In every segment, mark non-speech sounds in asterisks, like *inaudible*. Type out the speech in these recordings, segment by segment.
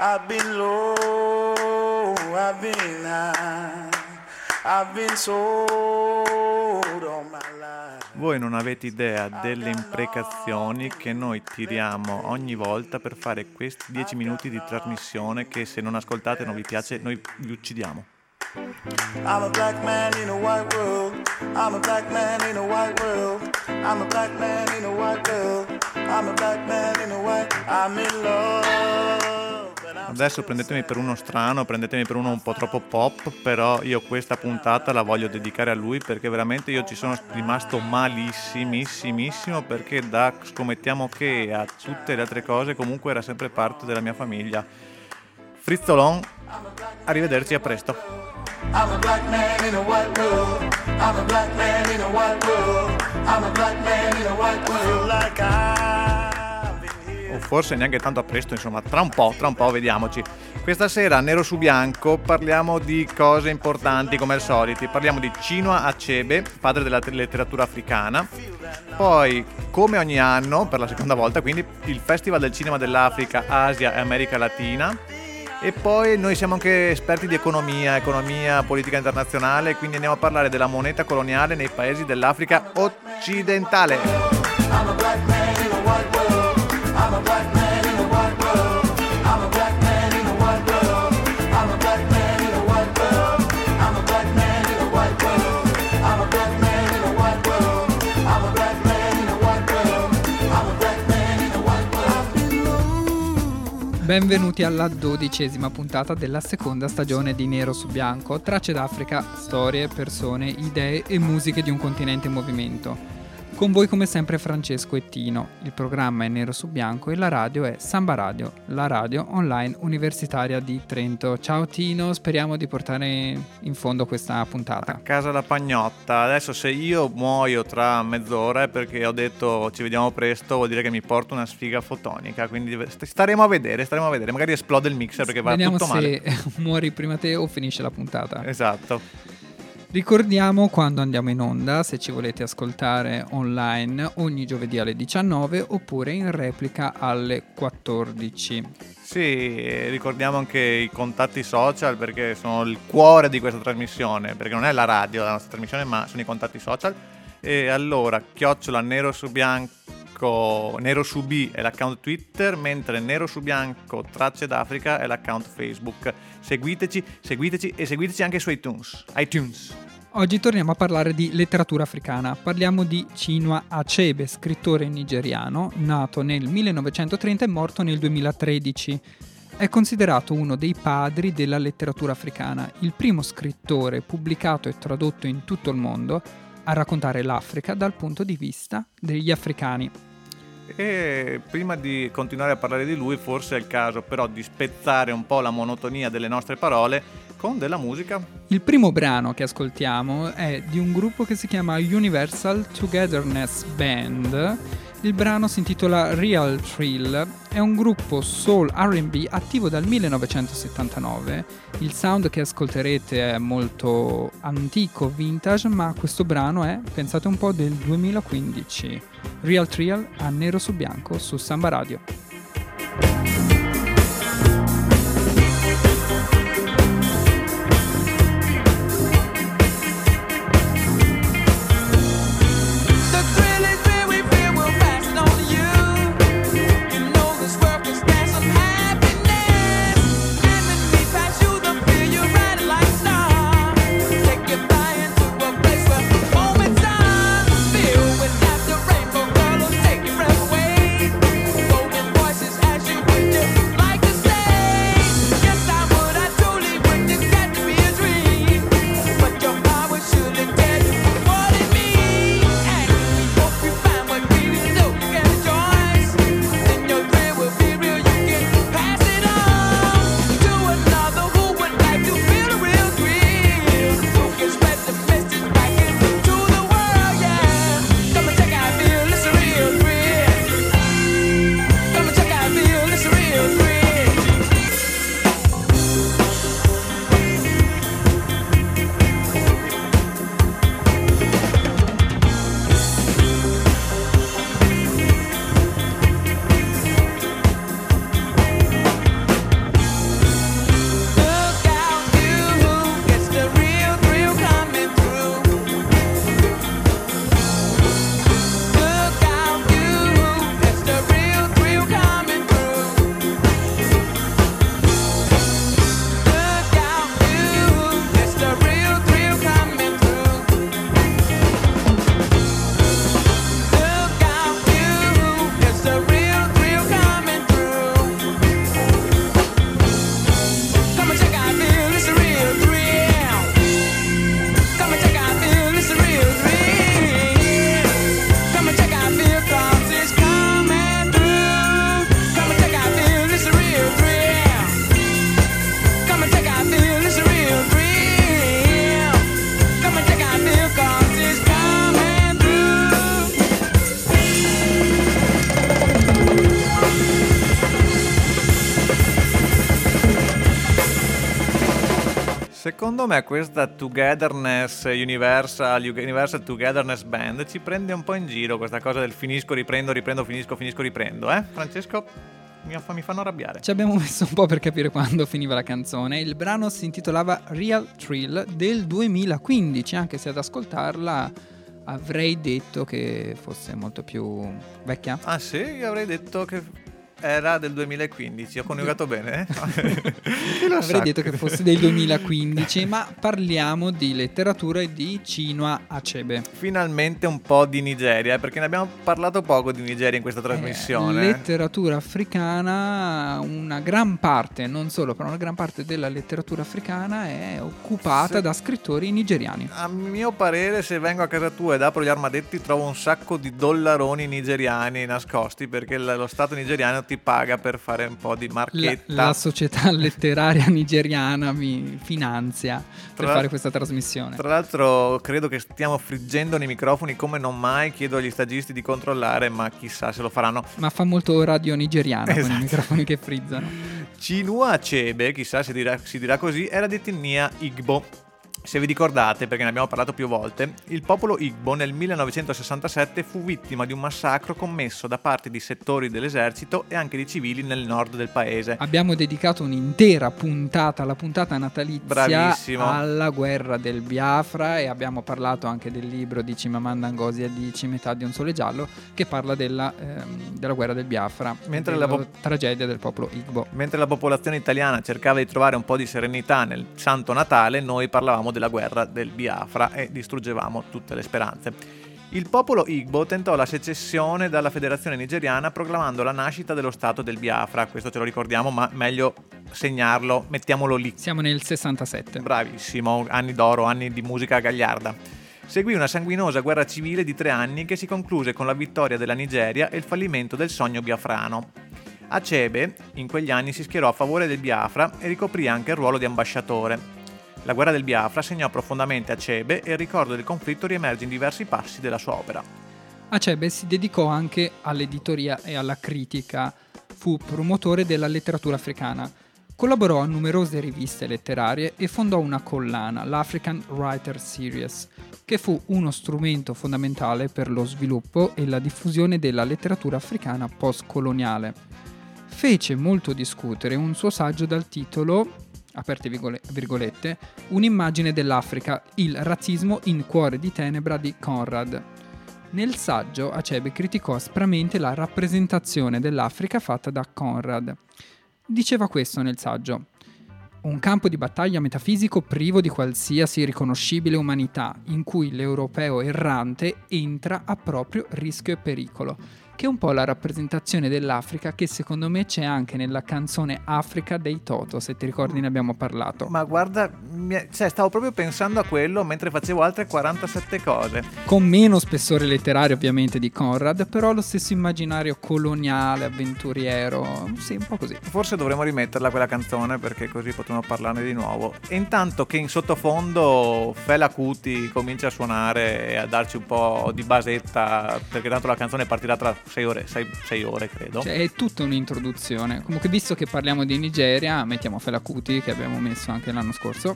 I've been low, I've been high, I've been sold all my life. Voi non avete idea delle imprecazioni che noi tiriamo ogni volta per fare questi 10 minuti di trasmissione che se non ascoltate non vi piace, noi vi uccidiamo. I'm a black man in a white world. I'm a black man in a white world. I'm a black man in a white world. I'm a black man in a white. I'm in love. Adesso prendetemi per uno strano, prendetemi per uno un po' troppo pop, però io questa puntata la voglio dedicare a lui perché veramente io ci sono rimasto malissimissimissimo perché da scommettiamo che a tutte le altre cose comunque era sempre parte della mia famiglia. Frizzolon, arrivederci, a presto. I'm a black man in a white world. I'm a black man in a white world. I'm a black man in a white world. Like here. Forse neanche tanto a presto, insomma, tra un po', tra un po' vediamoci. Questa sera, nero su bianco, parliamo di cose importanti come al solito. Parliamo di Chinua Achebe, padre della te- letteratura africana. Poi, come ogni anno, per la seconda volta, quindi il Festival del Cinema dell'Africa, Asia e America Latina. E poi noi siamo anche esperti di economia, economia, politica internazionale, quindi andiamo a parlare della moneta coloniale nei paesi dell'Africa occidentale. I'm a black man in a white world. Benvenuti alla dodicesima puntata della seconda stagione di Nero su Bianco, tracce d'Africa, storie, persone, idee e musiche di un continente in movimento. Con voi come sempre Francesco e Tino, il programma è Nero su Bianco e la radio è Samba Radio, la radio online universitaria di Trento. Ciao Tino, speriamo di portare in fondo questa A puntata. casa la pagnotta. Adesso se io muoio tra mezz'ora perché ho detto ci vediamo presto, vuol dire che mi porto una sfiga fotonica. Quindi st- staremo a vedere, staremo a vedere. Magari esplode il mixer perché va Vediamo tutto se male. *laughs* muori prima te o finisce la puntata. Esatto. Ricordiamo quando andiamo in onda, se ci volete ascoltare online ogni giovedì alle 19 oppure in replica alle 14. Sì, ricordiamo anche i contatti social perché sono il cuore di questa trasmissione, perché non è la radio la nostra trasmissione, ma sono i contatti social. E allora, chiocciola nero su bianco, nero su B è l'account Twitter, mentre nero su bianco tracce d'Africa è l'account Facebook. Seguiteci, seguiteci e seguiteci anche su iTunes. iTunes. Oggi torniamo a parlare di letteratura africana. Parliamo di Chinua Achebe, scrittore nigeriano, nato nel 1930 e morto nel 2013. È considerato uno dei padri della letteratura africana, il primo scrittore pubblicato e tradotto in tutto il mondo a raccontare l'Africa dal punto di vista degli africani. E prima di continuare a parlare di lui, forse è il caso però di spezzare un po' la monotonia delle nostre parole con della musica. Il primo brano che ascoltiamo è di un gruppo che si chiama Universal Togetherness Band. Il brano si intitola Real Thrill, è un gruppo soul RB attivo dal 1979. Il sound che ascolterete è molto antico, vintage, ma questo brano è, pensate un po', del 2015. Real Thrill a nero su bianco su Samba Radio. Me questa Togetherness Universal, Universal Togetherness Band ci prende un po' in giro questa cosa del finisco, riprendo, riprendo, finisco, finisco, riprendo, eh? Francesco? Mi, fa- mi fanno arrabbiare. Ci abbiamo messo un po' per capire quando finiva la canzone. Il brano si intitolava Real Thrill del 2015, anche se ad ascoltarla avrei detto che fosse molto più vecchia. Ah sì, avrei detto che era del 2015, ho coniugato bene? eh? Avrei sa? detto che fosse del 2015, ma parliamo di letteratura e di Chinua Achebe. Finalmente un po' di Nigeria, eh, perché ne abbiamo parlato poco di Nigeria in questa trasmissione. Eh, letteratura africana, una gran parte, non solo, però una gran parte della letteratura africana è occupata Sì. da scrittori nigeriani. A mio parere, se vengo a casa tua ed apro gli armadetti, trovo un sacco di dollaroni nigeriani nascosti perché lo Stato nigeriano ti paga per fare un po' di La, marchetta. la società *laughs* letteraria nigeriana mi finanzia per fare questa trasmissione. Tra l'altro, credo che stiamo friggendo nei microfoni come non mai. Chiedo agli stagisti di controllare, ma chissà se lo faranno. Ma fa molto radio nigeriana con Esatto. i microfoni che frizzano. Chinua Achebe, chissà se dirà- si dirà così, era di etnia Igbo. Se vi ricordate, perché ne abbiamo parlato più volte, il popolo Igbo nel 1967 fu vittima di un massacro commesso da parte di settori dell'esercito e anche di civili nel nord del paese. Abbiamo dedicato un'intera puntata, la puntata natalizia, Bravissimo. alla guerra del Biafra e abbiamo parlato anche del libro di Chimamanda Ngozi Adichie, Metà di un sole giallo, che parla della, ehm, della guerra del Biafra, Mentre della la pop- tragedia del popolo Igbo. Mentre la popolazione italiana cercava di trovare un po' di serenità nel Santo Natale, noi parlavamo della guerra del Biafra e distruggevamo tutte le speranze. Il popolo Igbo tentò la secessione dalla federazione nigeriana proclamando la nascita dello Stato del Biafra. Questo ce lo ricordiamo, ma meglio segnarlo, mettiamolo lì. Siamo nel 67. Bravissimo, anni d'oro, anni di musica gagliarda. Seguì una sanguinosa guerra civile di tre anni che si concluse con la vittoria della Nigeria e il fallimento del sogno biafrano. Achebe in quegli anni si schierò a favore del Biafra e ricoprì anche il ruolo di ambasciatore. La guerra del Biafra segnò profondamente Achebe e il ricordo del conflitto riemerge in diversi passi della sua opera. Achebe si dedicò anche all'editoria e alla critica. Fu promotore della letteratura africana. Collaborò a numerose riviste letterarie e fondò una collana, l'African Writer Series, che fu uno strumento fondamentale per lo sviluppo e la diffusione della letteratura africana postcoloniale. Fece molto discutere un suo saggio dal titolo, aperte virgole- virgolette, Un'immagine dell'Africa, il razzismo in cuore di tenebra di Conrad. Nel saggio Achebe criticò aspramente la rappresentazione dell'Africa fatta da Conrad. Diceva questo nel saggio. Un campo di battaglia metafisico privo di qualsiasi riconoscibile umanità, in cui l'europeo errante entra a proprio rischio e pericolo, che è un po' la rappresentazione dell'Africa che secondo me c'è anche nella canzone Africa dei Toto, se ti ricordi ne abbiamo parlato. Ma guarda, cioè, stavo proprio pensando a quello mentre facevo altre 47 cose. Con meno spessore letterario ovviamente di Conrad, però lo stesso immaginario coloniale, avventuriero, sì, un po' così. Forse dovremmo rimetterla quella canzone perché così potremo parlarne di nuovo. E intanto che in sottofondo Fela Cuti comincia a suonare e a darci un po' di basetta, perché tanto la canzone partirà tra 6 ore, 6 ore credo. Cioè, è tutta un'introduzione. Comunque, visto che parliamo di Nigeria, mettiamo Fela Kuti, che abbiamo messo anche l'anno scorso.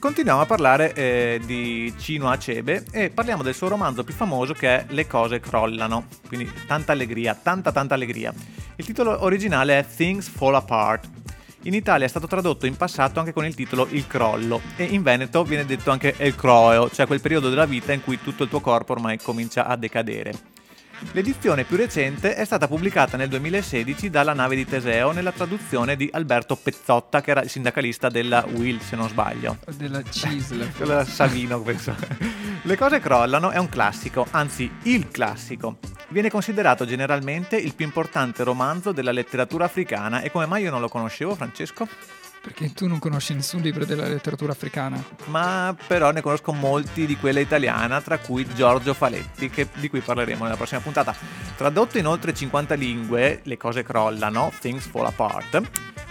Continuiamo a parlare eh, di Chinua Achebe e parliamo del suo romanzo più famoso che è Le cose crollano. Quindi tanta allegria, tanta tanta allegria. Il titolo originale è Things Fall Apart. In Italia è stato tradotto in passato anche con il titolo Il crollo e in Veneto viene detto anche El croeo, cioè quel periodo della vita in cui tutto il tuo corpo ormai comincia a decadere. L'edizione più recente è stata pubblicata nel 2016 dalla nave di Teseo nella traduzione di Alberto Pezzotta, che era il sindacalista della Will, se non sbaglio. Della Cisle. *laughs* Quello era Savino, penso. Le cose crollano è un classico, anzi il classico. Viene considerato generalmente il più importante romanzo della letteratura africana e come mai io non lo conoscevo, Francesco? Perché tu non conosci nessun libro della letteratura africana. Ma però ne conosco molti di quella italiana, tra cui Giorgio Faletti, che- di cui parleremo nella prossima puntata. Tradotto in oltre 50 lingue, Le cose crollano, Things Fall Apart,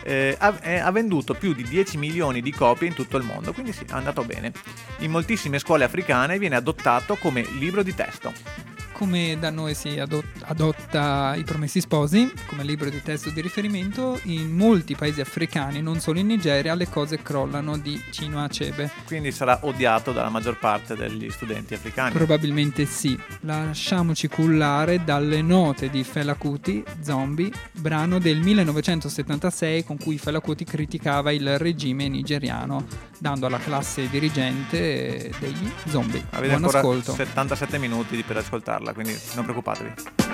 eh, ha, eh, ha venduto più di 10 milioni di copie in tutto il mondo, quindi sì, è andato bene. In moltissime scuole africane viene adottato come libro di testo. Come da noi si ado- adotta i Promessi Sposi come libro di testo di riferimento, in molti paesi africani, non solo in Nigeria, le cose crollano di Chinua Achebe. Quindi sarà odiato dalla maggior parte degli studenti africani. Probabilmente sì. Lasciamoci cullare dalle note di Fela Kuti, Zombie, brano del 1976 con cui Fela Kuti criticava il regime nigeriano, dando alla classe dirigente degli zombie. Avete Buon ancora ascolto. 77 minuti per ascoltarla, quindi non preoccupatevi.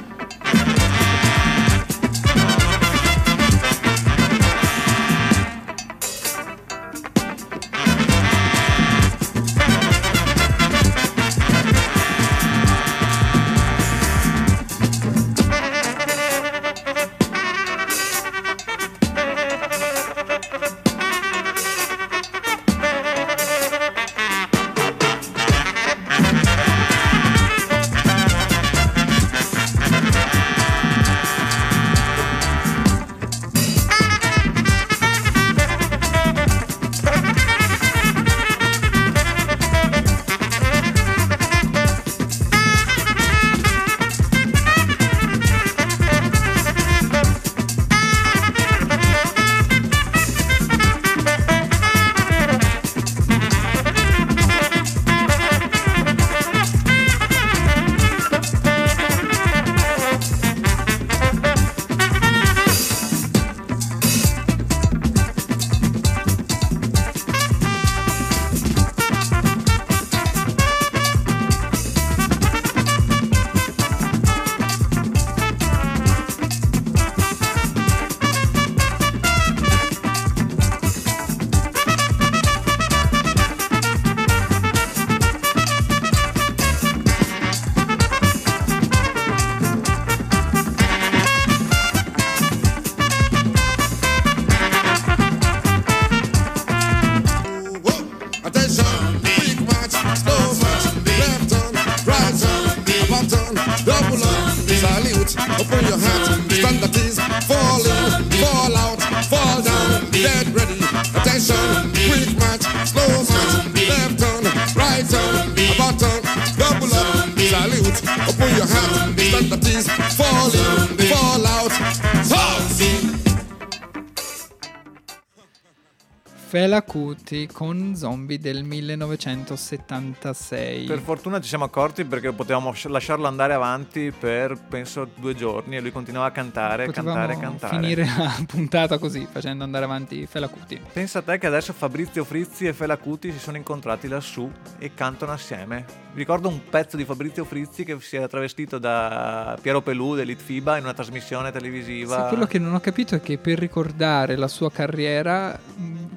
Kuti con Zombie del 1976. Per fortuna ci siamo accorti perché potevamo lasci- lasciarlo andare avanti per penso due giorni e lui continuava a cantare, Potevamo cantare, cantare. finire *laughs* la puntata così, facendo andare avanti Fela Kuti. Pensa a te che adesso Fabrizio Frizzi e Fela Cuti si sono incontrati lassù e cantano assieme. Ricordo un pezzo di Fabrizio Frizzi che si era travestito da Piero Pelù dell'Itfiba in una trasmissione televisiva. Sì, quello che non ho capito è che per ricordare la sua carriera,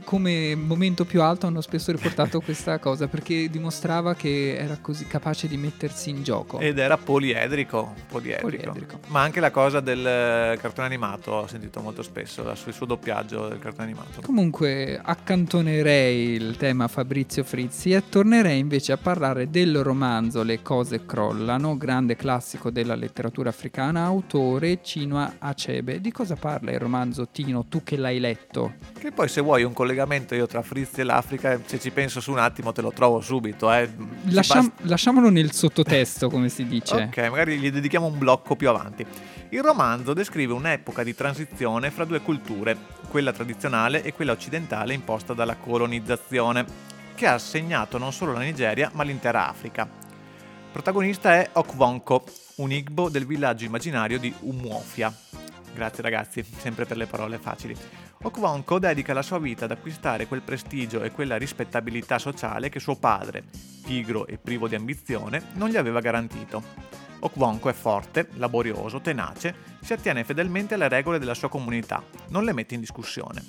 come momento più alto hanno spesso riportato *laughs* questa cosa, perché dimostrava che era così capace di mettersi in gioco. Ed era poliedrico, poliedrico. Poliedrico. Ma anche la cosa del eh, cartone animato ho sentito molto spesso, il suo doppiaggio del cartone animato. Comunque accantonerei il tema Fabrizio Frizzi e tornerei invece a parlare del romanzo Le cose crollano, grande classico della letteratura africana, autore Chinua Achebe. Di cosa parla il romanzo Tino, tu che l'hai letto? Che poi se vuoi un collegamento io tra Frizzi e l'Africa, se ci penso su un attimo te lo trovo subito. Eh. Ci Lasciam- basta- lasciamolo nel sottotesto, come si dice. Ok, magari gli dedichiamo un blocco più avanti. Il romanzo descrive un'epoca di transizione fra due culture, quella tradizionale e quella occidentale imposta dalla colonizzazione, che ha segnato non solo la Nigeria ma l'intera Africa. Protagonista è Okwonko, un Igbo del villaggio immaginario di Umuofia. Grazie ragazzi, sempre per le parole facili. Okwonko dedica la sua vita ad acquistare quel prestigio e quella rispettabilità sociale che suo padre, pigro e privo di ambizione, non gli aveva garantito. Okwonko è forte, laborioso, tenace, si attiene fedelmente alle regole della sua comunità, non le mette in discussione.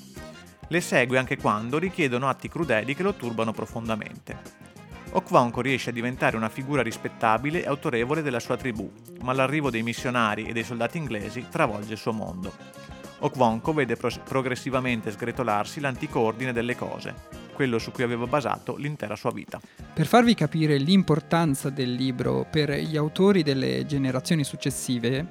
Le segue anche quando richiedono atti crudeli che lo turbano profondamente. Okwonko riesce a diventare una figura rispettabile e autorevole della sua tribù, ma l'arrivo dei missionari e dei soldati inglesi travolge il suo mondo. Okwonko vede pros- progressivamente sgretolarsi l'antico ordine delle cose, quello su cui aveva basato l'intera sua vita. Per farvi capire l'importanza del libro per gli autori delle generazioni successive,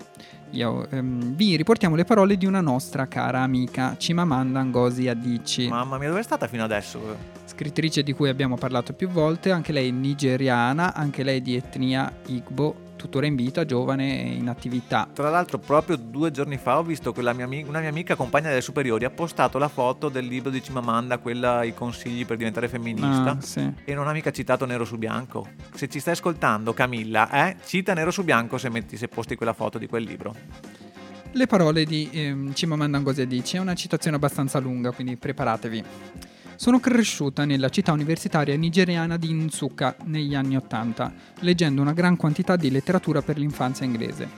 io, ehm, vi riportiamo le parole di una nostra cara amica, Chimamanda Ngozi Adichie, Mamma mia, dove è stata fino adesso? scrittrice di cui abbiamo parlato più volte, anche lei nigeriana, anche lei di etnia Igbo tuttora in vita, giovane e in attività. Tra l'altro, proprio due giorni fa ho visto che mia una mia amica compagna delle superiori ha postato la foto del libro di Cimamanda, quella I consigli per diventare femminista. Ah, sì. E non ha mica citato nero su bianco. Se ci stai ascoltando, Camilla, eh, cita nero su bianco se, metti, se posti quella foto di quel libro. Le parole di ehm, Chimamanda Ngozi Adichie è una citazione abbastanza lunga, quindi preparatevi. Sono cresciuta nella città universitaria nigeriana di Nsukka negli anni Ottanta, leggendo una gran quantità di letteratura per l'infanzia inglese.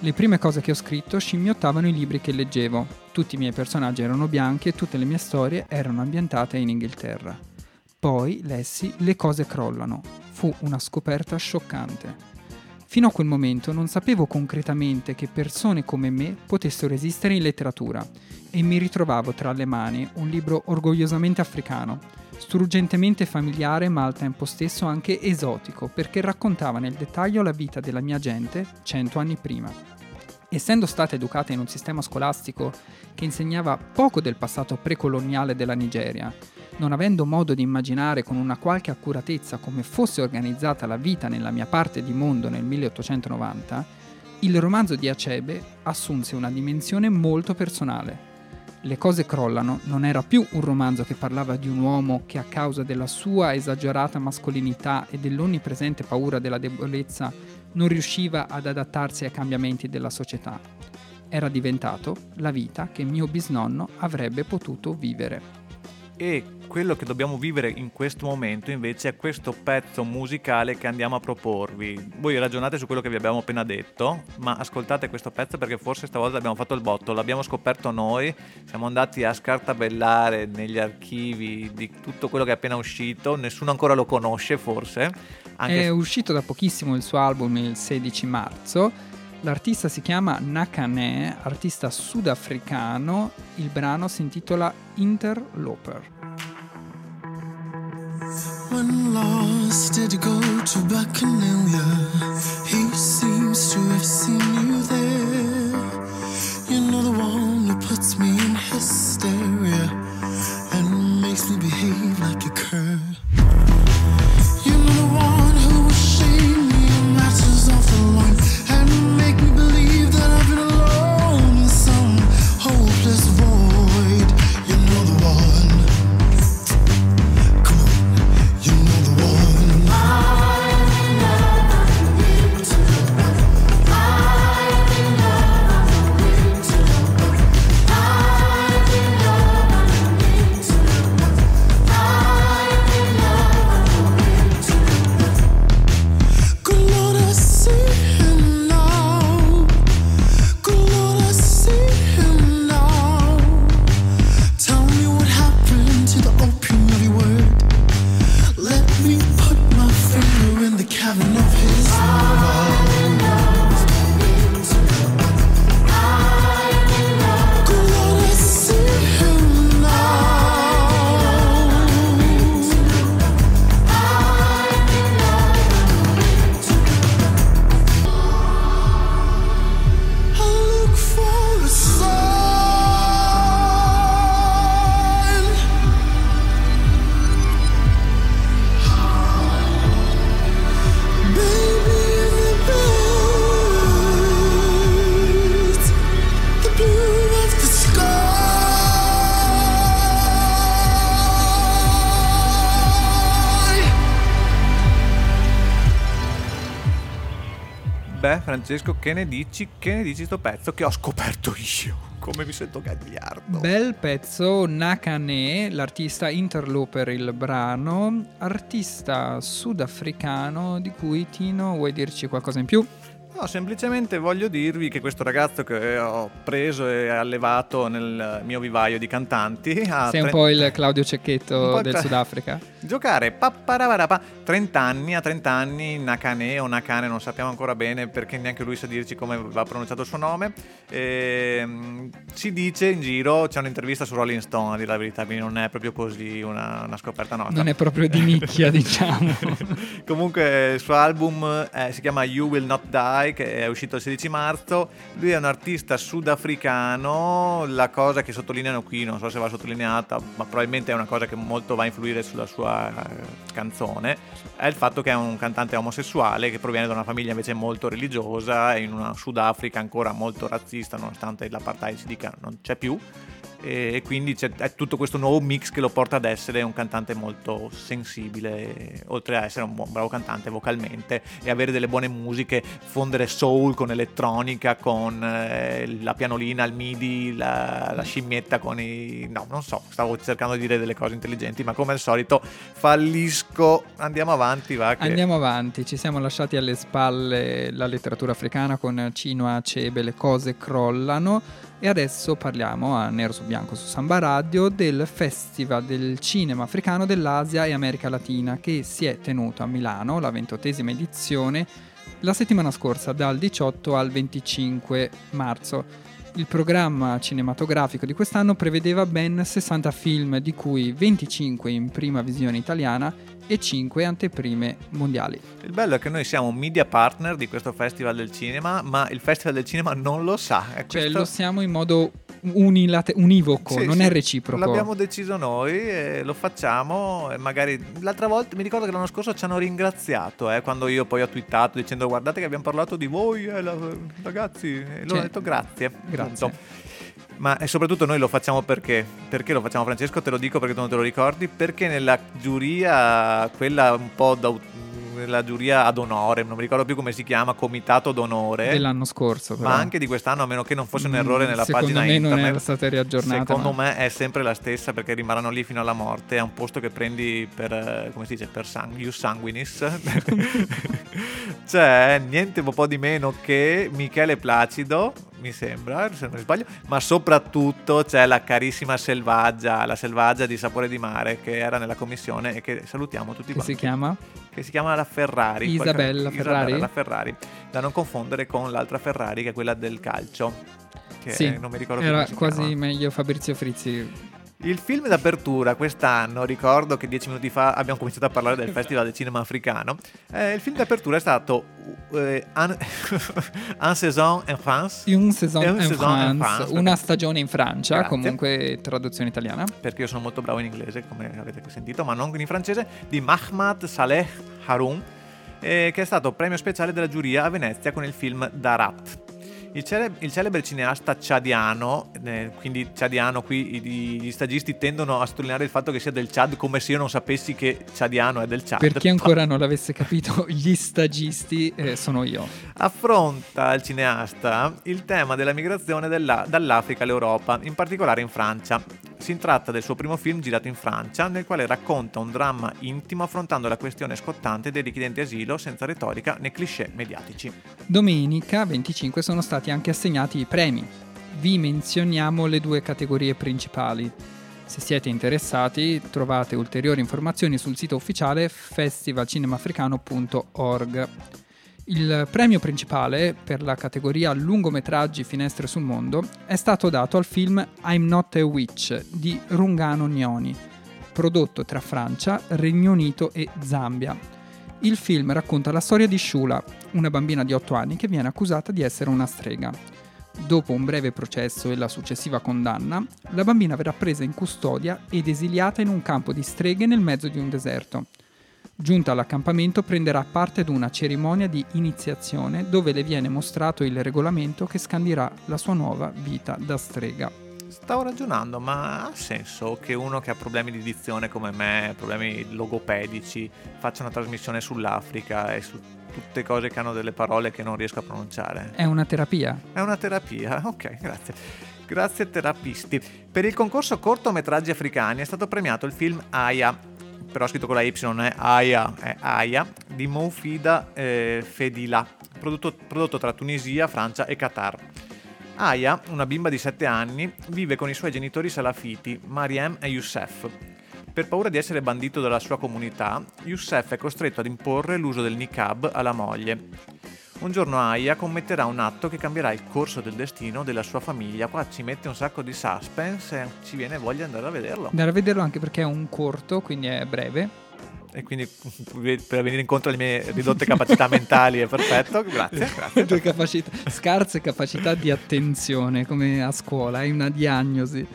Le prime cose che ho scritto scimmiottavano i libri che leggevo. Tutti i miei personaggi erano bianchi e tutte le mie storie erano ambientate in Inghilterra. Poi lessi Le cose crollano. Fu una scoperta scioccante. Fino a quel momento non sapevo concretamente che persone come me potessero esistere in letteratura e mi ritrovavo tra le mani un libro orgogliosamente africano, struggentemente familiare ma al tempo stesso anche esotico perché raccontava nel dettaglio la vita della mia gente cento anni prima. Essendo stata educata in un sistema scolastico che insegnava poco del passato precoloniale della Nigeria, non avendo modo di immaginare con una qualche accuratezza come fosse organizzata la vita nella mia parte di mondo nel 1890, il romanzo di Acebe assunse una dimensione molto personale. Le cose crollano non era più un romanzo che parlava di un uomo che a causa della sua esagerata mascolinità e dell'onnipresente paura della debolezza non riusciva ad adattarsi ai cambiamenti della società. Era diventato la vita che mio bisnonno avrebbe potuto vivere. E quello che dobbiamo vivere in questo momento invece è questo pezzo musicale che andiamo a proporvi. Voi ragionate su quello che vi abbiamo appena detto, ma ascoltate questo pezzo perché forse stavolta abbiamo fatto il botto, l'abbiamo scoperto noi, siamo andati a scartabellare negli archivi di tutto quello che è appena uscito, nessuno ancora lo conosce forse. Anche È uscito da pochissimo il suo album il 16 marzo. L'artista si chiama Nakane, artista sudafricano. Il brano si intitola Interloper. When lost, did go to Bacchanalia? He seems to have seen you there. Francesco, che ne dici? Che ne dici sto pezzo che ho scoperto io? Come mi sento gagliardo. Bel pezzo, Nakane, l'artista interloper il brano, artista sudafricano di cui Tino vuoi dirci qualcosa in più? No, semplicemente voglio dirvi che questo ragazzo che ho preso e allevato nel mio vivaio di cantanti ha Sei un tre- po' il Claudio Cecchetto del tra- Sudafrica? giocare papparabarapa 30 anni a 30 anni Nakane o Nakane non sappiamo ancora bene perché neanche lui sa dirci come va pronunciato il suo nome Ehm, si dice in giro c'è un'intervista su Rolling Stone a dire la verità quindi non è proprio così una, una scoperta nostra Non è proprio di nicchia, *laughs* diciamo. Comunque il suo album eh, si chiama You Will Not Die Spotify che è uscito il 16 marzo. Lui è un artista sudafricano, la cosa che sottolineano qui, non so se va sottolineata, ma probabilmente è una cosa che molto va a influire sulla sua eh, canzone, è il fatto che è un cantante omosessuale che proviene da una famiglia invece molto religiosa in una Sudafrica ancora molto razzista nonostante l'apartheid si dica non c'è più e quindi c'è tutto questo nuovo mix che lo porta ad essere un cantante molto sensibile, oltre a essere un bravo cantante vocalmente e avere delle buone musiche, fondere soul con elettronica, con eh, la pianolina, il midi, la, la scimmietta con i... no, non so, stavo cercando di dire delle cose intelligenti, ma come al solito fallisco. Andiamo avanti, va. Che... Andiamo avanti, ci siamo lasciati alle spalle la letteratura africana con Cino Acebe, le cose crollano e adesso parliamo a nero su bianco su Samba Radio del Festival del Cinema Africano dell'Asia e America Latina che si è tenuto a Milano, la ventottesima edizione, la settimana scorsa dal 18 al 25 marzo. Il programma cinematografico di quest'anno prevedeva ben 60 film, di cui 25 in prima visione italiana e 5 anteprime mondiali. Il bello è che noi siamo media partner di questo Festival del Cinema, ma il Festival del Cinema non lo sa. E Cioè questo- lo siamo in modo unilate- univoco, Sì, non sì, è reciproco. L'abbiamo deciso noi e lo facciamo e magari l'altra volta mi ricordo che l'anno scorso ci hanno ringraziato eh, quando io poi ho twittato dicendo guardate che abbiamo parlato di voi eh, la- ragazzi e loro Sì. hanno detto grazie. Grazie. appunto. Ma soprattutto noi lo facciamo perché? Perché lo facciamo Francesco? Te lo dico perché tu non te lo ricordi? Perché nella giuria, quella un po' da nella giuria ad onore, non mi ricordo più come si chiama, comitato d'onore. Dell'anno scorso, però. Ma anche di quest'anno, a meno che non fosse un Mm, errore nella secondo pagina me internet. non era stata riaggiornata. Secondo ma- me è sempre la stessa perché rimarranno lì fino alla morte. È un posto che prendi per, eh, come si dice, per sang- ius sanguinis. *laughs* C'è niente un po' di meno che Michele Placido, mi sembra, se non mi sbaglio, ma soprattutto c'è la carissima Selvaggia, la Selvaggia di Sapore di Mare che era nella commissione e che salutiamo tutti Che quanti si chiama? che si chiama la Ferrari. Isabella Qualche- Ferrari? la Ferrari. Da non confondere con l'altra Ferrari che è quella del calcio. Che Sì, non mi ricordo più Era quasi chiama. meglio Fabrizio Frizzi. Il film d'apertura quest'anno, ricordo che dieci minuti fa abbiamo cominciato a parlare del *laughs* Festival del Cinema Africano. eh, il film d'apertura è stato eh, Un, *laughs* Un saison en France. Un saison, Un en saison en France, France, una stagione in Francia, Grazie. comunque traduzione italiana. perché io sono molto bravo in inglese, come avete sentito, ma non in francese, di Mahmoud Saleh Haroun, eh, che è stato premio speciale della giuria a Venezia con il film Darat. Il, cele- il celebre cineasta ciadiano, eh, quindi ciadiano qui i- gli stagisti tendono a sottolineare il fatto che sia del Chad come se io non sapessi che ciadiano è del Chad. Per chi ancora non l'avesse capito, *laughs* gli stagisti eh, sono io. affronta il cineasta il tema della migrazione della- dall'Africa all'Europa, in particolare in Francia. Si tratta del suo primo film girato in Francia, nel quale racconta un dramma intimo affrontando la questione scottante dei richiedenti asilo senza retorica né cliché mediatici. Domenica 25 sono stati anche assegnati i premi. Vi menzioniamo le due categorie principali. Se siete interessati trovate ulteriori informazioni sul sito ufficiale festivalcinemafricano.org. Il premio principale per la categoria lungometraggi finestre sul mondo è stato dato al film I'm Not a Witch di Rungano Gnoni, prodotto tra Francia, Regno Unito e Zambia. Il film racconta la storia di Shula, una bambina di 8 anni che viene accusata di essere una strega. Dopo un breve processo e la successiva condanna, la bambina verrà presa in custodia ed esiliata in un campo di streghe nel mezzo di un deserto. Giunta all'accampamento prenderà parte ad una cerimonia di iniziazione dove le viene mostrato il regolamento che scandirà la sua nuova vita da strega. Stavo ragionando, ma ha senso che uno che ha problemi di dizione come me, problemi logopedici, faccia una trasmissione sull'Africa e su tutte cose che hanno delle parole che non riesco a pronunciare? È una terapia. È una terapia, ok, grazie. Grazie terapisti. Per il concorso cortometraggi africani è stato premiato il film Aya, però scritto con la Y non è Aya, è Aya, di Moufida eh, Fedila, prodotto, prodotto tra Tunisia, Francia e Qatar. Aya, una bimba di 7 anni, vive con i suoi genitori salafiti, Mariem e Youssef. Per paura di essere bandito dalla sua comunità, Youssef è costretto ad imporre l'uso del niqab alla moglie. Un giorno Aya commetterà un atto che cambierà il corso del destino della sua famiglia. Qua ci mette un sacco di suspense e ci viene voglia di andare a vederlo. Andare a vederlo anche perché è un corto, quindi è breve. e quindi *laughs* per venire incontro alle mie ridotte capacità mentali è perfetto. Grazie, *laughs* grazie. tue capacità, scarse capacità di attenzione, come a scuola, hai una diagnosi.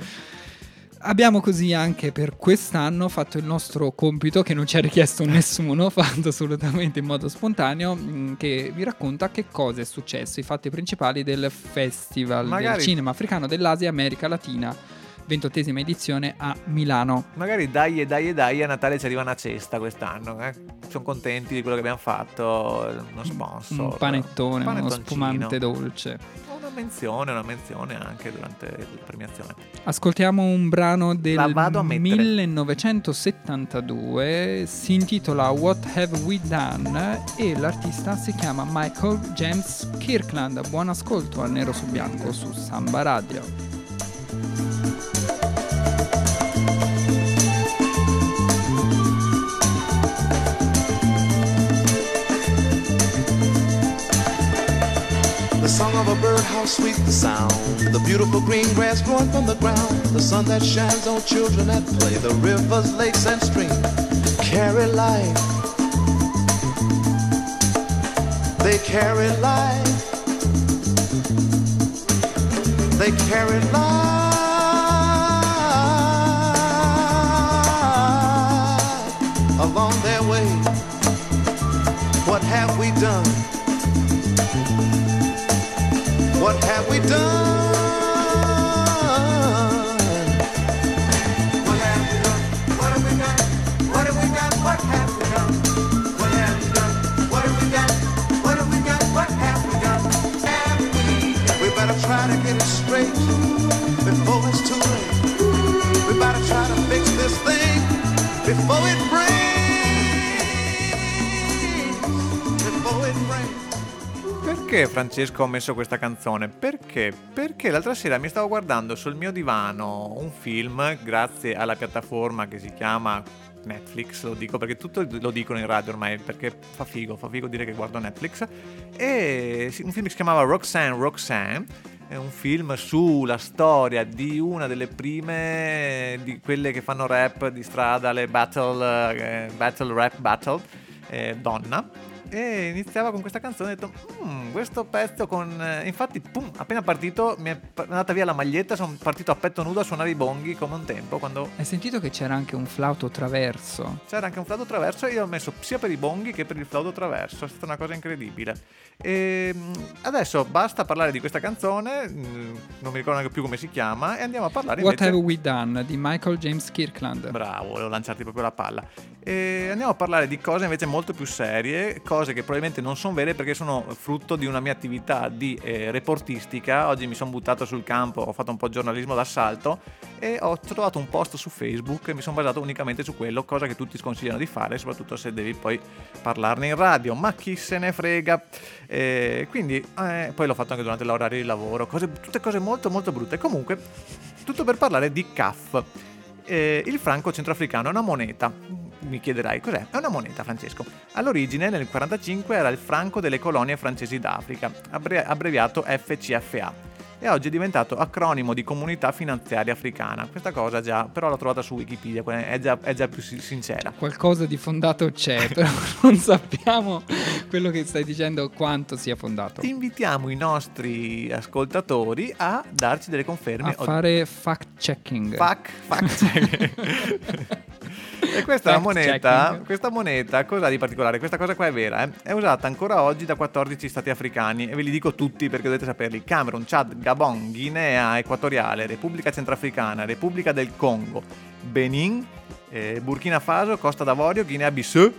Abbiamo così anche per quest'anno fatto il nostro compito che non ci ha richiesto nessuno, *laughs* fatto assolutamente in modo spontaneo, mh, che vi racconta che cosa è successo, i fatti principali del Festival Magari- del Cinema Africano dell'Asia America Latina, ventottesima edizione a Milano. Magari dai e dai e dai a Natale ci arriva una cesta quest'anno. Eh? Sono contenti di quello che abbiamo fatto, uno sponsor. Un panettone, uno panettoncino. spumante dolce. Una menzione, una menzione anche durante la premiazione. Ascoltiamo un brano del La vado a mettere. 1972, si intitola What Have We Done e l'artista si chiama Michael James Kirkland. Buon ascolto al nero su bianco su Samba Radio. Sweet the sound. The beautiful green grass growing from the ground. The sun that shines on children at play. The rivers, lakes, and streams carry life. They carry life. They carry life along their way. What have we done? What have we done? Perché Francesco ho messo questa canzone? Perché? Perché l'altra sera mi stavo guardando sul mio divano un film grazie alla piattaforma che si chiama Netflix, lo dico perché tutto lo dicono in radio ormai perché fa figo, fa figo dire che guardo Netflix e un film che si chiamava Roxanne Roxanne è un film sulla storia di una delle prime di quelle che fanno rap di strada, le battle, eh, battle rap battle, eh, donna e iniziava con questa canzone e ho detto "Mm, questo pezzo con eh, infatti pum, appena partito mi è andata via la maglietta sono partito a petto nudo a suonare i bonghi come un tempo quando Hai sentito che c'era anche un flauto traverso? c'era anche un flauto traverso e io ho messo sia per i bonghi che per il flauto traverso è stata una cosa incredibile e mm, adesso basta parlare di questa canzone mm, non mi ricordo neanche più come si chiama e andiamo a parlare What invece Have We Done di Michael James Kirkland. Bravo, volevo lanciarti proprio la palla. E andiamo a parlare di cose invece molto più serie, cose che probabilmente non sono vere perché sono frutto di una mia attività di eh, reportistica. Oggi mi sono buttato sul campo, ho fatto un po' giornalismo d'assalto e ho trovato un post su Facebook e mi sono basato unicamente su quello, cosa che tutti sconsigliano di fare, soprattutto se devi poi parlarne in radio. Ma chi se ne frega? E quindi eh, poi l'ho fatto anche durante l'orario di lavoro, cose, tutte cose molto molto brutte. Comunque, tutto per parlare di CAF. Eh, il franco centroafricano è una moneta. Mi chiederai cos'è? È una moneta, Francesco. All'origine, nel 1945, era il franco delle colonie francesi d'Africa, abbre- abbreviato FCFA. E oggi è diventato acronimo di comunità finanziaria africana. Questa cosa già, però l'ho trovata su Wikipedia, è già, è già più si- sincera. Qualcosa di fondato c'è, *laughs* però non sappiamo quello che stai dicendo quanto sia fondato. Invitiamo i nostri ascoltatori a darci delle conferme. A fare fact checking. Fuck, fuck check. *laughs* e questa moneta, questa moneta cosa di particolare? Questa cosa qua è vera, eh? è usata ancora oggi da 14 stati africani e ve li dico tutti perché dovete saperli. Camerun, Chad, Gabon, Guinea Equatoriale, Repubblica Centrafricana, Repubblica del Congo, Benin, eh, Burkina Faso, Costa d'Avorio, Guinea-Bissau,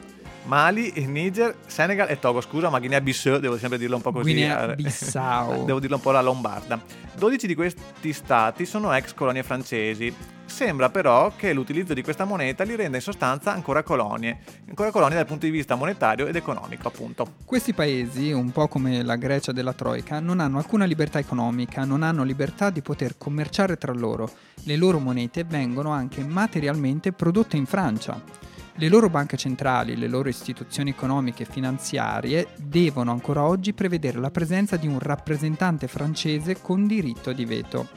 Mali, Niger, Senegal e Togo. Scusa, ma Guinea-Bissau devo sempre dirlo un po' così. Guinea-Bissau. *laughs* devo dirlo un po' alla lombarda. 12 di questi stati sono ex colonie francesi. Sembra però che l'utilizzo di questa moneta li renda in sostanza ancora colonie, ancora colonie dal punto di vista monetario ed economico, appunto. Questi paesi, un po' come la Grecia della Troica, non hanno alcuna libertà economica, non hanno libertà di poter commerciare tra loro. Le loro monete vengono anche materialmente prodotte in Francia. Le loro banche centrali, le loro istituzioni economiche e finanziarie devono ancora oggi prevedere la presenza di un rappresentante francese con diritto di veto.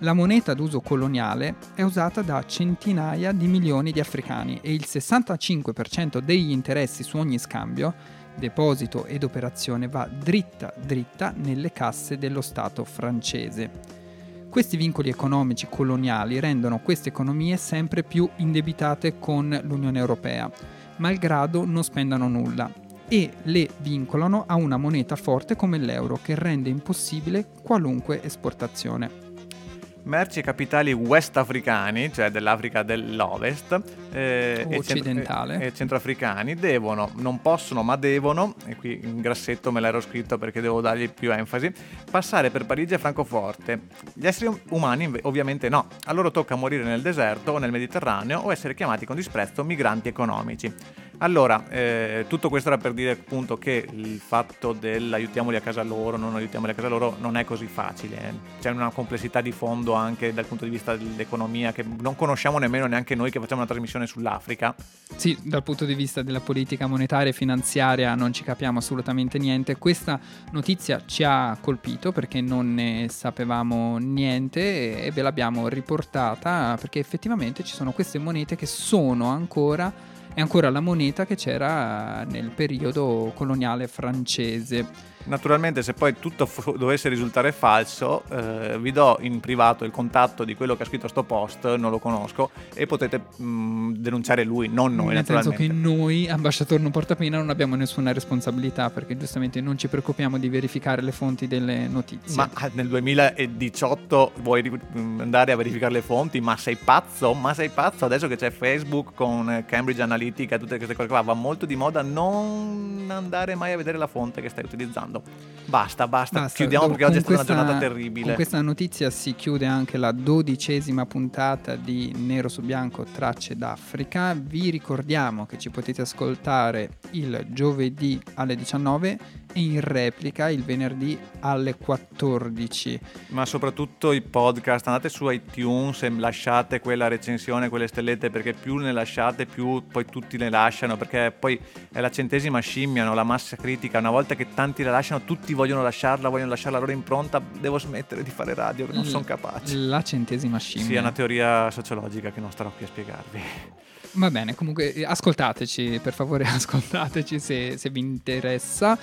La moneta d'uso coloniale è usata da centinaia di milioni di africani e il 65% degli interessi su ogni scambio, deposito ed operazione va dritta dritta nelle casse dello Stato francese. Questi vincoli economici coloniali rendono queste economie sempre più indebitate con l'Unione Europea, malgrado non spendano nulla, e le vincolano a una moneta forte come l'euro che rende impossibile qualunque esportazione. Merci e capitali west africani, cioè dell'Africa dell'Ovest eh, O e, cent- occidentale. e- e centroafricani, devono, non possono ma devono, e qui in grassetto me l'ero scritto perché devo dargli più enfasi, passare per Parigi e Francoforte. Gli esseri umani inve- ovviamente no, a loro tocca morire nel deserto o nel Mediterraneo o essere chiamati con disprezzo migranti economici. Allora, eh, tutto questo era per dire appunto che il fatto dell'aiutiamoli a casa loro, non aiutiamoli a casa loro, non è così facile. C'è una complessità di fondo anche dal punto di vista dell'economia che non conosciamo nemmeno neanche noi che facciamo una trasmissione sull'Africa. Sì, dal punto di vista della politica monetaria e finanziaria non ci capiamo assolutamente niente. Questa notizia ci ha colpito perché non ne sapevamo niente e ve l'abbiamo riportata perché effettivamente ci sono queste monete che sono ancora è ancora la moneta che c'era nel periodo coloniale francese. Naturalmente se poi tutto fu- dovesse risultare falso, eh, vi do in privato il contatto di quello che ha scritto sto post, non lo conosco, e potete mh, denunciare lui, non noi Nel senso che noi, ambasciatore non portapena, non abbiamo nessuna responsabilità perché giustamente non ci preoccupiamo di verificare le fonti delle notizie. Ma ah, nel 2018 vuoi mh, andare a verificare le fonti? Ma sei pazzo? Ma sei pazzo? Adesso che c'è Facebook con eh, Cambridge Analytica e tutte queste cose qua, va molto di moda non andare mai a vedere la fonte che stai utilizzando. Basta, basta, Basta, chiudiamo do- perché oggi è stata una giornata terribile. Con questa notizia si chiude anche la dodicesima puntata di Nero su Bianco Tracce d'Africa. Vi ricordiamo che ci potete ascoltare il giovedì alle 19 e in replica il venerdì alle 14. Ma soprattutto i podcast, andate su iTunes e lasciate quella recensione, quelle stellette, perché più ne lasciate, più poi tutti ne lasciano, perché poi è la centesima scimmia, no? la massa critica. Una volta che tanti la lasciano, tutti vogliono lasciarla, vogliono lasciare la loro impronta. Devo smettere di fare radio, non sono capace. La centesima scimmia. Sì, è una teoria sociologica che non starò qui a spiegarvi. Va bene, comunque eh, ascoltateci, per favore *laughs* ascoltateci se, se vi interessa.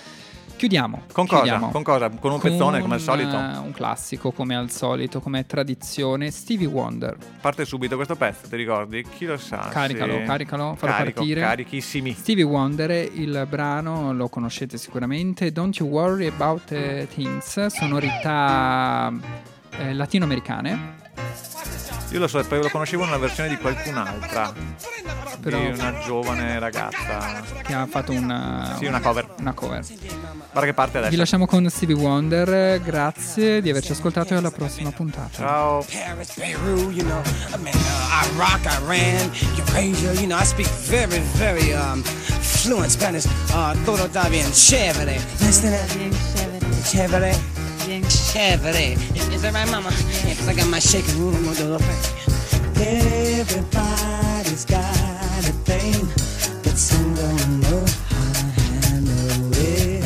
Chiudiamo. Con cosa? chiudiamo. Con cosa? Con un pezzone, come al solito? eh, un classico, come al solito, come tradizione. Stevie Wonder. Parte subito questo pezzo, ti ricordi? Chi lo sa? Caricalo, Sì. caricalo, fallo Carico, partire. Carichissimi. Stevie Wonder, il brano lo conoscete sicuramente. Don't you worry about eh, things. Sonorità eh, latinoamericane. Io lo so, poi lo conoscevo in una versione di qualcun'altra. Però- Di una giovane ragazza. Che ha fatto una, Sì, una cover. una cover. Guarda che parte adesso. Vi lasciamo con Stevie Wonder. Grazie di averci ascoltato e alla prossima puntata. Ciao. Paris, Beirut, you know, I mean, uh, Iraq, Iran, Eurasia, you know, I speak very, very um, fluent Spanish. Uh, todo está bien chévere. Listen to that. Chévere. Chévere. Is, that right, mama? Yeah, 'cause I got my shaking room. Do the. Everybody's got a thing, but some don't know how to handle it.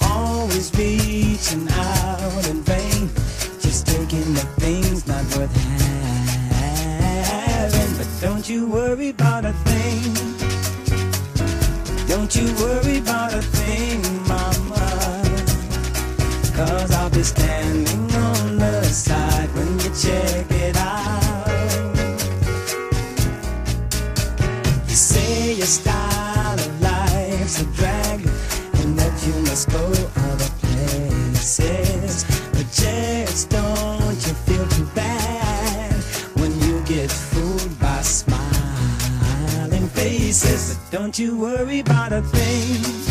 Always reaching out in vain, just taking the things not worth having. But don't you worry about a thing. Don't you worry you worry about a thing.